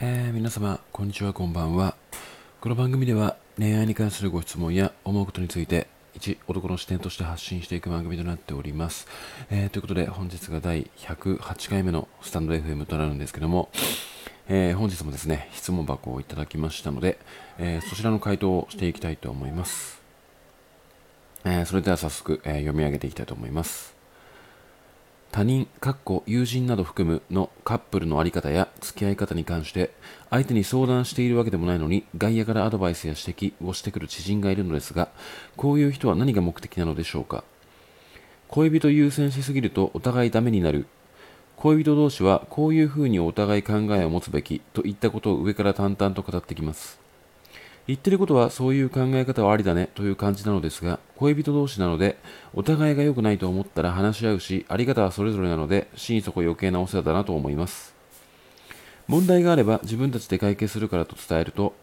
えー皆様、こんにちは、こんばんは。この番組では恋愛に関するご質問や思うことについて、一男の視点として発信していく番組となっております。えーということで、本日が第108回目のスタンド FM となるんですけども、えー本日もですね、質問箱をいただきましたので、えそちらの回答をしていきたいと思います。えそれでは早速、え読み上げていきたいと思います。他人、かっこ友人など含むのカップルのあり方や付き合い方に関して相手に相談しているわけでもないのに外野からアドバイスや指摘をしてくる知人がいるのですがこういう人は何が目的なのでしょうか？恋人優先しすぎるとお互いダメになる。恋人同士はこういうふうにお互い考えを持つべきといったことを上から淡々と語ってきます。言ってることはそういう考え方はありだねという感じなのですが恋人同士なのでお互いが良くないと思ったら話し合うしあり方はそれぞれなので心底余計なお世話だなと思います。問題があれば自分たちで解決するからと伝えると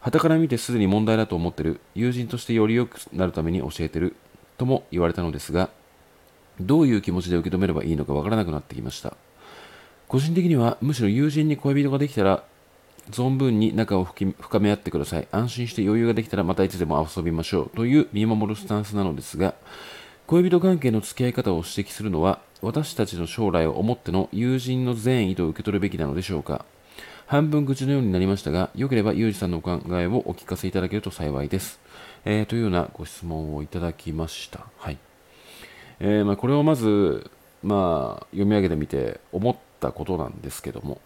傍から見てすでに問題だと思ってる友人としてより良くなるために教えてるとも言われたのですがどういう気持ちで受け止めればいいのかわからなくなってきました。個人的にはむしろ友人に恋人ができたら存分に仲を深め合ってください。安心して余裕ができたらまたいつでも遊びましょうという見守るスタンスなのですが、恋人関係の付き合い方を指摘するのは、私たちの将来を思っての友人の善意と受け取るべきなのでしょうか。半分口のようになりましたが、よければユージさんのお考えをお聞かせいただけると幸いです。えーというようなご質問をいただきました。はい。えーまあ、これをまず、まあ、読み上げてみて思ったことなんですけども、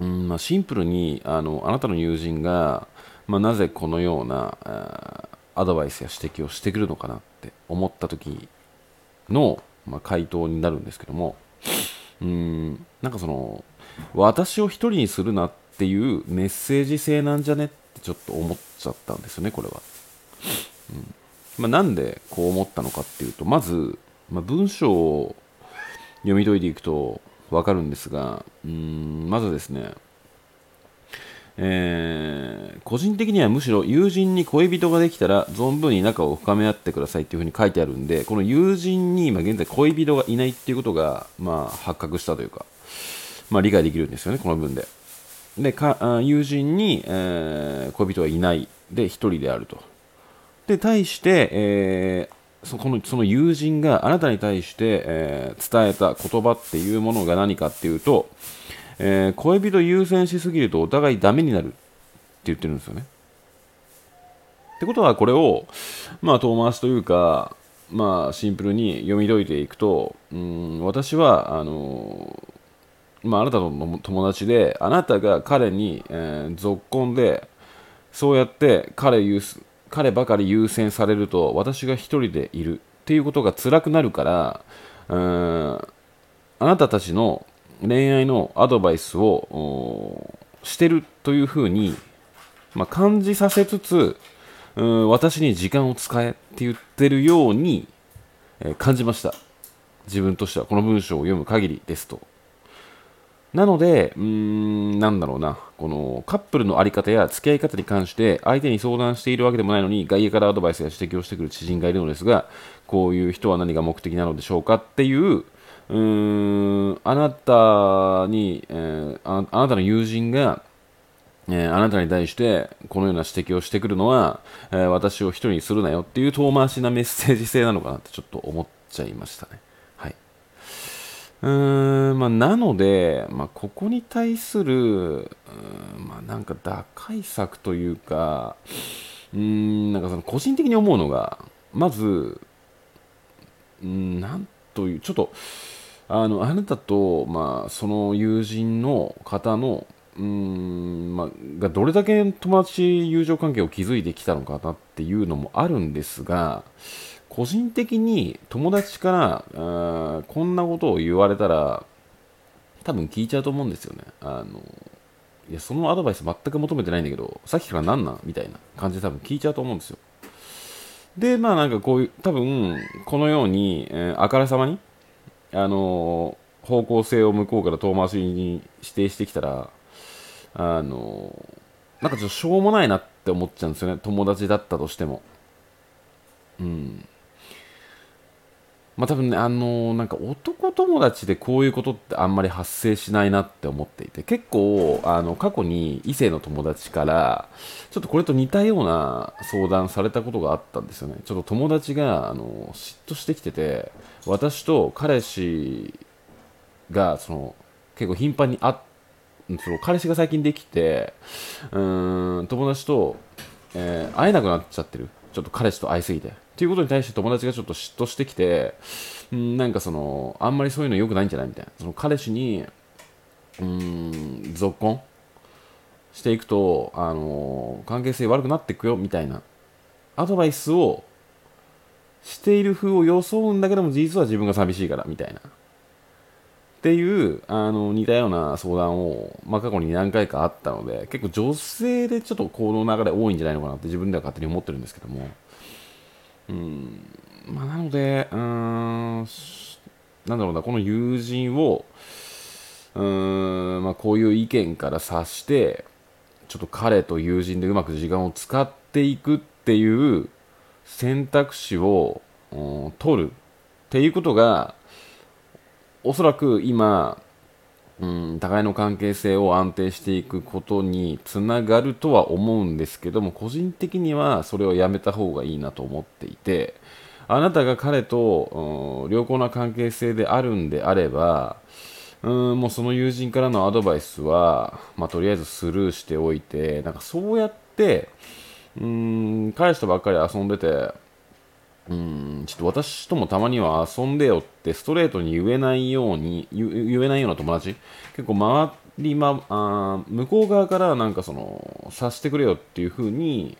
うんまあ、シンプルにあのあなたの友人が、まあ、なぜこのようなアドバイスや指摘をしてくるのかなって思った時の、まあ、回答になるんですけどもうんなんかその私を一人にするなっていうメッセージ性なんじゃねってちょっと思っちゃったんですよねこれは、うん。まあ、なんでこう思ったのかっていうとまず、まあ、文章を読み解いていくとわかるんですが、うーんまずですね、えー個人的にはむしろ友人に恋人ができたら存分に仲を深め合ってくださいっていうふうに書いてあるんで、この友人に今現在恋人がいないっていうことが、まあ、発覚したというか、まあ、理解できるんですよね、この文で。で、か友人に、えー恋人はいないで、一人であると。で、対して、えーそこのその友人があなたに対して、えー伝えた言葉っていうものが何かっていうと、えー恋人優先しすぎるとお互いダメになるって言ってるんですよね。ってことはこれを、まあ、遠回しというか、まあ、シンプルに読み解いていくと、うん私はあのまあ、あなたの友達であなたが彼に、えー、ぞっこんでそうやって彼優先彼ばかり優先されると私が一人でいるっていうことが辛くなるからうーんあなたたちの恋愛のアドバイスをしてるというふうに、まあ、感じさせつつうん私に時間を使えって言ってるように、えー感じました。自分としては。この文章を読む限りですと。なので、うーん、なんだろうな、このカップルのあり方や付き合い方に関して、相手に相談しているわけでもないのに、外野からアドバイスや指摘をしてくる知人がいるのですが、こういう人は何が目的なのでしょうかっていう、うーん、あなたに、えーああなたの友人が、えーあなたに対してこのような指摘をしてくるのは、えー私を一人にするなよっていう遠回しなメッセージ性なのかなってちょっと思っちゃいましたね。うんまあ、なので、まあ、ここに対する、うんまあ、なんか打開策というか、うんなんかその個人的に思うのが、まず、うんなんという、ちょっと、あのあなたと、まあ、その友人の方の、うんまあ、どれだけ友達友情関係を築いてきたのかなっていうのもあるんですが、個人的に友達からあーこんなことを言われたら多分聞いちゃうと思うんですよね。あのいやそのアドバイス全く求めてないんだけどさっきから何なんみたいな感じで多分聞いちゃうと思うんですよ。でまあなんかこういう多分このように、えーあからさまにあの方向性を向こうから遠回しに指定してきたらあのなんかちょっとしょうもないなって思っちゃうんですよね。友達だったとしても。うん。まあ多分ね、あのなんか男友達でこういうことってあんまり発生しないなって思っていて、結構、あの、過去に異性の友達から、ちょっとこれと似たような相談されたことがあったんですよね。ちょっと友達が、あの、嫉妬してきてて、私と彼氏が、その、結構頻繁に会ってその彼氏が最近できて、うーん、友達と、えー会えなくなっちゃってる。ちょっと彼氏と会いすぎて。っていうことに対して友達がちょっと嫉妬してきて、んなんかその、あんまりそういうの良くないんじゃないみたいな。その彼氏に、うーん、続婚していくと、あの関係性悪くなっていくよ、みたいな、アドバイスをしている風を装うんだけども、実は自分が寂しいから、みたいな。っていうあの似たような相談を、まあ、過去に何回かあったので結構女性でちょっとこの流れ多いんじゃないのかなって自分では勝手に思ってるんですけども。うん。まあなのでうーんなんだろうなこの友人をうーん、まあ、こういう意見から察してちょっと彼と友人でうまく時間を使っていくっていう選択肢を、うん取るっていうことがおそらく今、うん、互いの関係性を安定していくことにつながるとは思うんですけども個人的にはそれをやめた方がいいなと思っていてあなたが彼と、うん良好な関係性であるんであればうんもうその友人からのアドバイスは、まあ、とりあえずスルーしておいてなんかそうやってうん彼氏とばっかり遊んでてうんちょっと私ともたまには遊んでよってストレートに言えないように言えないような友達？結構周り、ま、あ向こう側からなんかその察してくれよっていう風に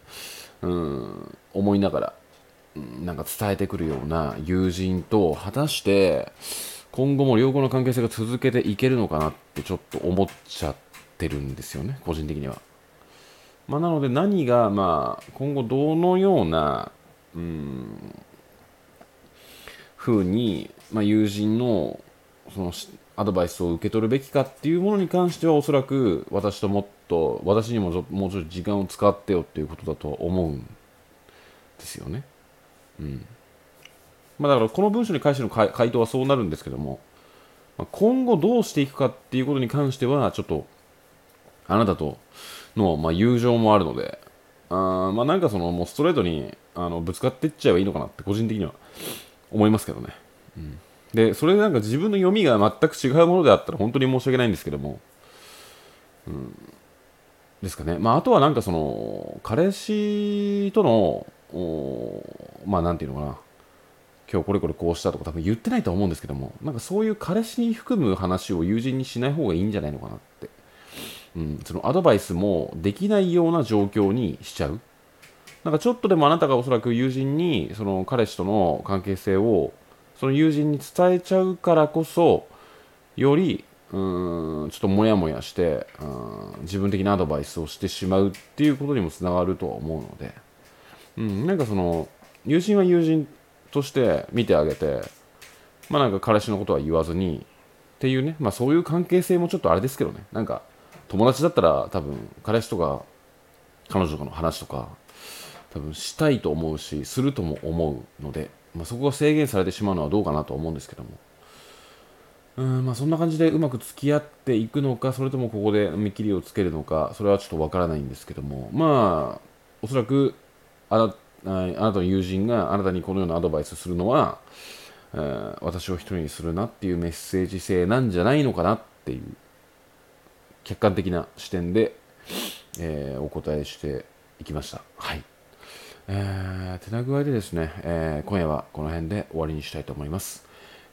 うん思いながらなんか伝えてくるような友人と果たして今後も良好な関係性が続けていけるのかなってちょっと思っちゃってるんですよね個人的には。まあ、なので何が、まあ、今後どのようなうん風に、まあ、友人のそのアドバイスを受け取るべきかっていうものに関してはおそらく私ともっと私にももうちょっと時間を使ってよっていうことだと思うんですよね。うんまあ、だからこの文章に関しての回答はそうなるんですけども、まあ今後どうしていくかっていうことに関してはちょっとあなたとの、まあ、友情もあるのであまあなんかそのもうストレートにあのぶつかっていっちゃえばいいのかなって個人的には思いますけどね、うん、でそれでなんか自分の読みが全く違うものであったら本当に申し訳ないんですけども、うん、ですかね。まああとはなんかその彼氏とのまあなんていうのかな。今日これこれこうしたとか多分言ってないと思うんですけども。なんかそういう彼氏に含む話を友人にしない方がいいんじゃないのかなって。うん、そのアドバイスもできないような状況にしちゃう。なんかちょっとでもあなたがおそらく友人にその彼氏との関係性をその友人に伝えちゃうからこそよりうんちょっとモヤモヤしてうん自分的なアドバイスをしてしまうっていうことにもつながるとは思うので、うん、なんかその友人は友人として見てあげてまあなんか彼氏のことは言わずにっていうね、まあそういう関係性もちょっとあれですけどね、なんか友達だったら多分彼氏とか彼女との話とか多分したいと思うし、するとも思うので、まあそこが制限されてしまうのはどうかなと思うんですけども。うんまあ、そんな感じでうまく付き合っていくのか、それともここで見切りをつけるのか、それはちょっとわからないんですけども、まあ、おそらくあなあなたの友人があなたにこのようなアドバイスするのは、えー私を一人にするなっていうメッセージ性なんじゃないのかなっていう客観的な視点で、えーお答えしていきました。はい。えー、手な具合でですね、えー今夜はこの辺で終わりにしたいと思います。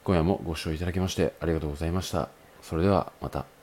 今夜もご視聴いただきましてありがとうございました。それではまた。